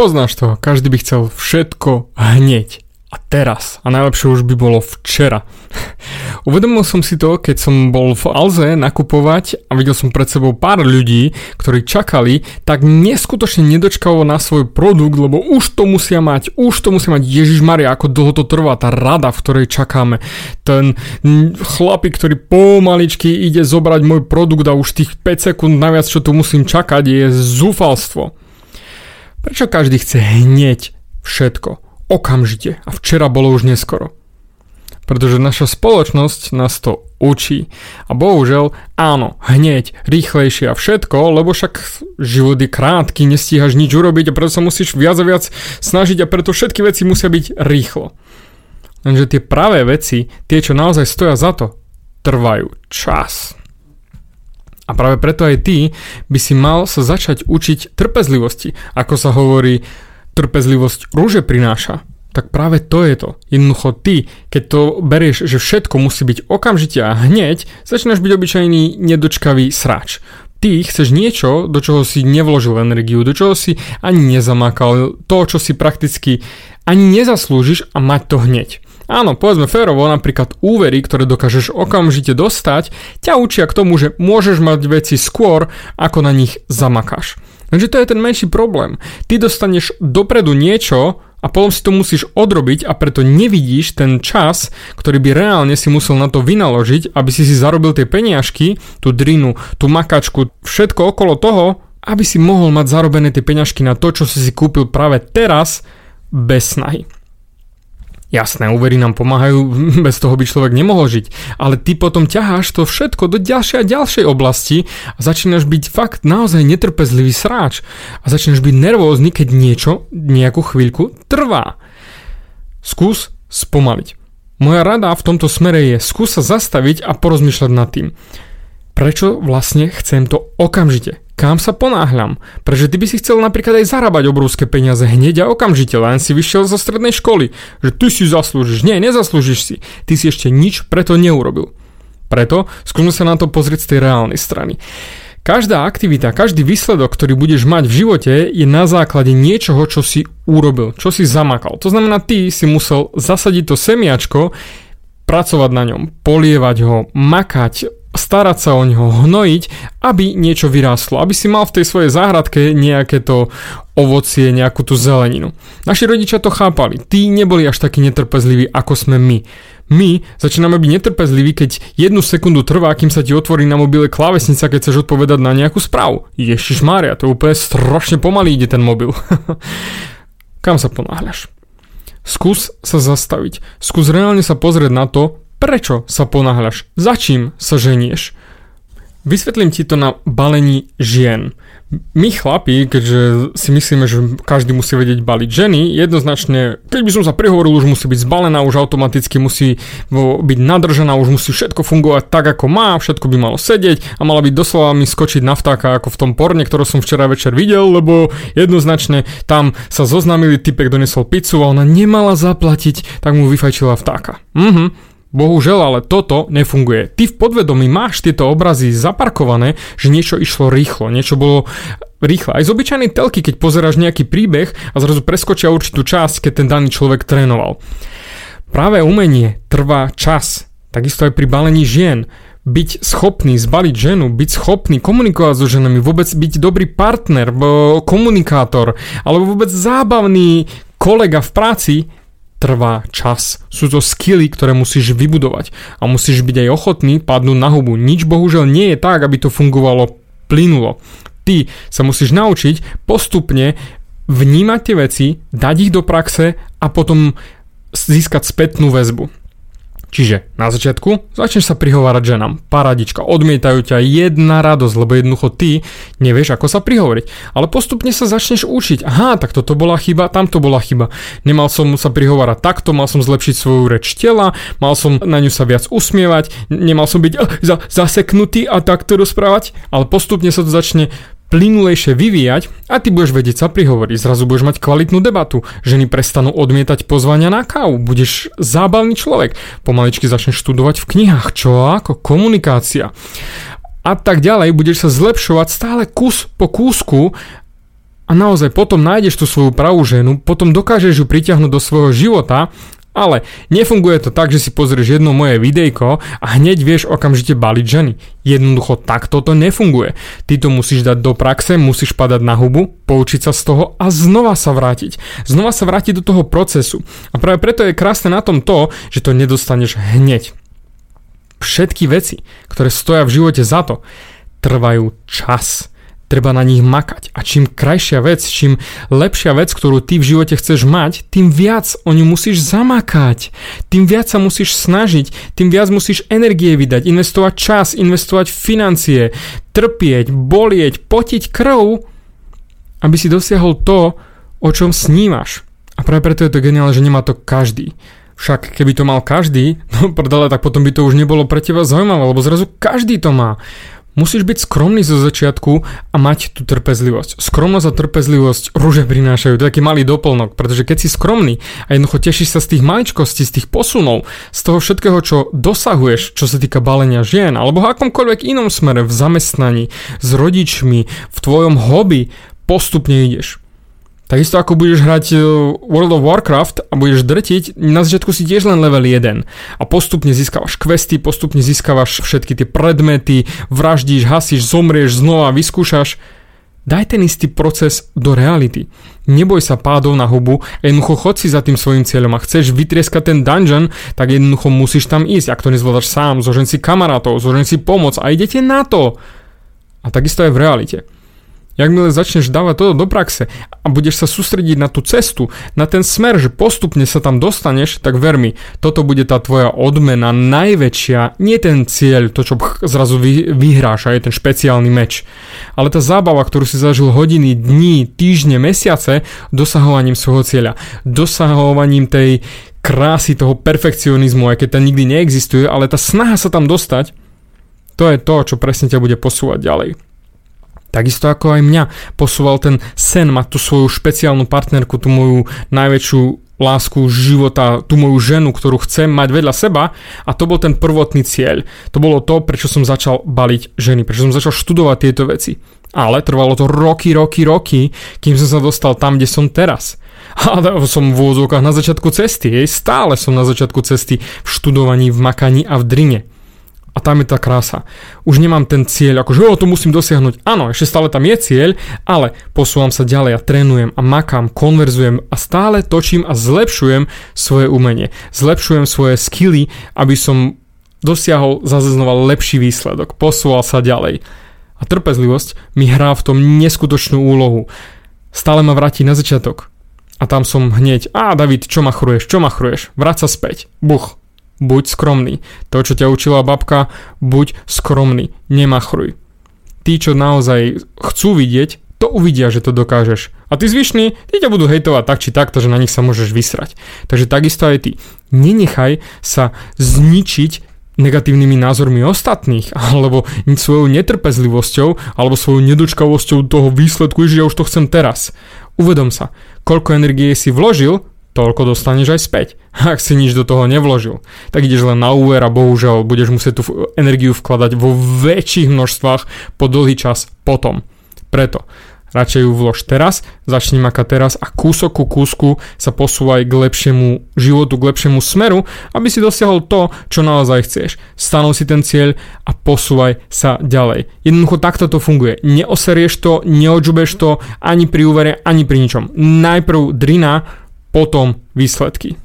Poznáš to, každý by chcel všetko hneď a teraz. A najlepšie už by bolo včera. Uvedomil som si to, keď som bol v Alze nakupovať a videl som pred sebou pár ľudí, ktorí čakali tak neskutočne nedočkavo na svoj produkt, lebo už to musia mať, už to musia mať. Ježiš Maria, ako dlho to trvá, tá rada, v ktorej čakáme. Ten chlapík, ktorý pomaličky ide zobrať môj produkt a už tých 5 sekúnd naviac, čo tu musím čakať, je zúfalstvo. Prečo každý chce hneď všetko? okamžite a včera bolo už neskoro. Pretože naša spoločnosť nás to učí. A bohužel, áno, hneď, rýchlejšie a všetko, lebo však život je krátky, nestíhaš nič urobiť a preto sa musíš viac a viac snažiť a preto všetky veci musia byť rýchlo. Lenže tie pravé veci, tie, čo naozaj stoja za to, trvajú čas. A práve preto aj ty by si mal sa začať učiť trpezlivosti. Ako sa hovorí, trpezlivosť rúže prináša, tak práve to je to. Jednoducho ty, keď to berieš, že všetko musí byť okamžite a hneď, začínaš byť obyčajný nedočkavý sráč. Ty chceš niečo, do čoho si nevložil energiu, do čoho si ani nezamakal, to, čo si prakticky ani nezaslúžiš a mať to hneď. Áno, povedzme férovo, napríklad úvery, ktoré dokážeš okamžite dostať, ťa učia k tomu, že môžeš mať veci skôr, ako na nich zamakáš. Lenže to je ten menší problém. Ty dostaneš dopredu niečo a potom si to musíš odrobiť a preto nevidíš ten čas, ktorý by reálne si musel na to vynaložiť, aby si si zarobil tie peniažky, tú drinu, tú makačku, všetko okolo toho, aby si mohol mať zarobené tie peňažky na to, čo si si kúpil práve teraz bez snahy. Jasné, úvery nám pomáhajú, bez toho by človek nemohol žiť, ale ty potom ťaháš to všetko do ďalšej a ďalšej oblasti a začínaš byť fakt naozaj netrpezlivý sráč a začínaš byť nervózny, keď niečo nejakú chvíľku trvá. Skús spomaliť. Moja rada v tomto smere je skús sa zastaviť a porozmýšľať nad tým. Prečo vlastne chcem to okamžite? Kam sa ponáhľam? Pretože ty by si chcel napríklad aj zarábať obrovské peniaze hneď a okamžite, len si vyšiel zo strednej školy. Že ty si zaslúžiš. Nie, nezaslúžiš si. Ty si ešte nič preto neurobil. Preto skúsme sa na to pozrieť z tej reálnej strany. Každá aktivita, každý výsledok, ktorý budeš mať v živote, je na základe niečoho, čo si urobil, čo si zamakal. To znamená, ty si musel zasadiť to semiačko, pracovať na ňom, polievať ho, makať, starať sa o neho, hnojiť, aby niečo vyrástlo, aby si mal v tej svojej záhradke nejaké to ovocie, nejakú tú zeleninu. Naši rodičia to chápali, tí neboli až takí netrpezliví, ako sme my. My začíname byť netrpezliví, keď jednu sekundu trvá, kým sa ti otvorí na mobile klávesnica, keď chceš odpovedať na nejakú správu. Ježiš Mária, to úplne strašne pomaly ide ten mobil. Kam sa ponáhľaš? Skús sa zastaviť. Skús reálne sa pozrieť na to, Prečo sa ponáhľaš? Za čím sa ženieš? Vysvetlím ti to na balení žien. My chlapi, keďže si myslíme, že každý musí vedieť baliť ženy, jednoznačne, keď by som sa prihovoril, už musí byť zbalená, už automaticky musí byť nadržaná, už musí všetko fungovať tak, ako má, všetko by malo sedieť a mala byť doslova mi skočiť na vtáka, ako v tom porne, ktoré som včera večer videl, lebo jednoznačne tam sa zoznamili, typek donesol pizzu a ona nemala zaplatiť, tak mu vyfajčila vtáka. Mhm. Bohužiaľ, ale toto nefunguje. Ty v podvedomí máš tieto obrazy zaparkované, že niečo išlo rýchlo, niečo bolo rýchle. Aj z obyčajnej telky, keď pozeráš nejaký príbeh a zrazu preskočia určitú časť, keď ten daný človek trénoval. Práve umenie trvá čas. Takisto aj pri balení žien. Byť schopný zbaliť ženu, byť schopný komunikovať so ženami, vôbec byť dobrý partner, komunikátor, alebo vôbec zábavný kolega v práci trvá čas. Sú to skily, ktoré musíš vybudovať a musíš byť aj ochotný padnúť na hubu. Nič bohužiaľ nie je tak, aby to fungovalo plynulo. Ty sa musíš naučiť postupne vnímať tie veci, dať ich do praxe a potom získať spätnú väzbu. Čiže na začiatku začneš sa prihovárať ženám. Paradička, odmietajú ťa jedna radosť, lebo jednoducho ty nevieš, ako sa prihovoriť. Ale postupne sa začneš učiť. Aha, tak toto bola chyba, tamto bola chyba. Nemal som sa prihovárať takto, mal som zlepšiť svoju reč tela, mal som na ňu sa viac usmievať, nemal som byť za, zaseknutý a takto rozprávať, ale postupne sa to začne plynulejšie vyvíjať a ty budeš vedieť sa prihovoriť. Zrazu budeš mať kvalitnú debatu. Ženy prestanú odmietať pozvania na kávu. Budeš zábavný človek. Pomaličky začneš študovať v knihách. Čo ako? Komunikácia. A tak ďalej. Budeš sa zlepšovať stále kus po kúsku a naozaj potom nájdeš tú svoju pravú ženu, potom dokážeš ju pritiahnuť do svojho života ale nefunguje to tak, že si pozrieš jedno moje videjko a hneď vieš okamžite baliť ženy. Jednoducho takto to nefunguje. Ty to musíš dať do praxe, musíš padať na hubu, poučiť sa z toho a znova sa vrátiť. Znova sa vrátiť do toho procesu. A práve preto je krásne na tom to, že to nedostaneš hneď. Všetky veci, ktoré stoja v živote za to, trvajú čas treba na nich makať. A čím krajšia vec, čím lepšia vec, ktorú ty v živote chceš mať, tým viac o ňu musíš zamakať. Tým viac sa musíš snažiť, tým viac musíš energie vydať, investovať čas, investovať financie, trpieť, bolieť, potiť krv, aby si dosiahol to, o čom snívaš. A práve preto je to geniálne, že nemá to každý. Však keby to mal každý, no prdele, tak potom by to už nebolo pre teba zaujímavé, lebo zrazu každý to má. Musíš byť skromný zo začiatku a mať tú trpezlivosť. Skromnosť a trpezlivosť rúže prinášajú, to je taký malý doplnok, pretože keď si skromný a jednoducho tešíš sa z tých maličkostí, z tých posunov, z toho všetkého, čo dosahuješ, čo sa týka balenia žien, alebo v akomkoľvek inom smere, v zamestnaní, s rodičmi, v tvojom hobby, postupne ideš. Takisto ako budeš hrať e, World of Warcraft a budeš drtiť, na začiatku si tiež len level 1 a postupne získavaš questy, postupne získavaš všetky tie predmety, vraždíš, hasíš, zomrieš, znova vyskúšaš. Daj ten istý proces do reality. Neboj sa pádov na hubu, jednoducho chod si za tým svojim cieľom a chceš vytrieskať ten dungeon, tak jednoducho musíš tam ísť. Ak to nezvládaš sám, zožen si kamarátov, zožen si pomoc a idete na to. A takisto aj v realite. Jakmile začneš dávať toto do praxe a budeš sa sústrediť na tú cestu, na ten smer, že postupne sa tam dostaneš, tak ver mi, toto bude tá tvoja odmena najväčšia, nie ten cieľ, to čo zrazu vy, vyhráš a je ten špeciálny meč, ale tá zábava, ktorú si zažil hodiny, dní, týždne, mesiace dosahovaním svojho cieľa, dosahovaním tej krásy toho perfekcionizmu, aj keď ten nikdy neexistuje, ale tá snaha sa tam dostať, to je to, čo presne ťa bude posúvať ďalej. Takisto ako aj mňa posúval ten sen mať tú svoju špeciálnu partnerku, tú moju najväčšiu lásku života, tú moju ženu, ktorú chcem mať vedľa seba a to bol ten prvotný cieľ. To bolo to, prečo som začal baliť ženy, prečo som začal študovať tieto veci. Ale trvalo to roky, roky, roky, kým som sa dostal tam, kde som teraz. A som v úvodzovkách na začiatku cesty, stále som na začiatku cesty v študovaní, v makaní a v drine. A tam je tá krása. Už nemám ten cieľ, ako že o, to musím dosiahnuť. Áno, ešte stále tam je cieľ, ale posúvam sa ďalej a trénujem a makám, konverzujem a stále točím a zlepšujem svoje umenie. Zlepšujem svoje skily, aby som dosiahol zase znova lepší výsledok. Posúval sa ďalej. A trpezlivosť mi hrá v tom neskutočnú úlohu. Stále ma vráti na začiatok. A tam som hneď, a David, čo machruješ, čo machruješ? Vráť sa späť. Buch buď skromný. To, čo ťa učila babka, buď skromný, nemachruj. Tí, čo naozaj chcú vidieť, to uvidia, že to dokážeš. A tí zvyšní, tí ťa budú hejtovať tak či tak, že na nich sa môžeš vysrať. Takže takisto aj ty. Nenechaj sa zničiť negatívnymi názormi ostatných, alebo svojou netrpezlivosťou, alebo svojou nedočkavosťou toho výsledku, že ja už to chcem teraz. Uvedom sa, koľko energie si vložil toľko dostaneš aj späť. Ak si nič do toho nevložil, tak ideš len na úver a bohužiaľ budeš musieť tú energiu vkladať vo väčších množstvách po dlhý čas potom. Preto radšej ju vlož teraz, začni makať teraz a kúsok ku kúsku sa posúvaj k lepšiemu životu, k lepšiemu smeru, aby si dosiahol to, čo naozaj chceš. Stanov si ten cieľ a posúvaj sa ďalej. Jednoducho takto to funguje. Neoserieš to, neodžubeš to ani pri úvere, ani pri ničom. Najprv drina, potom výsledky.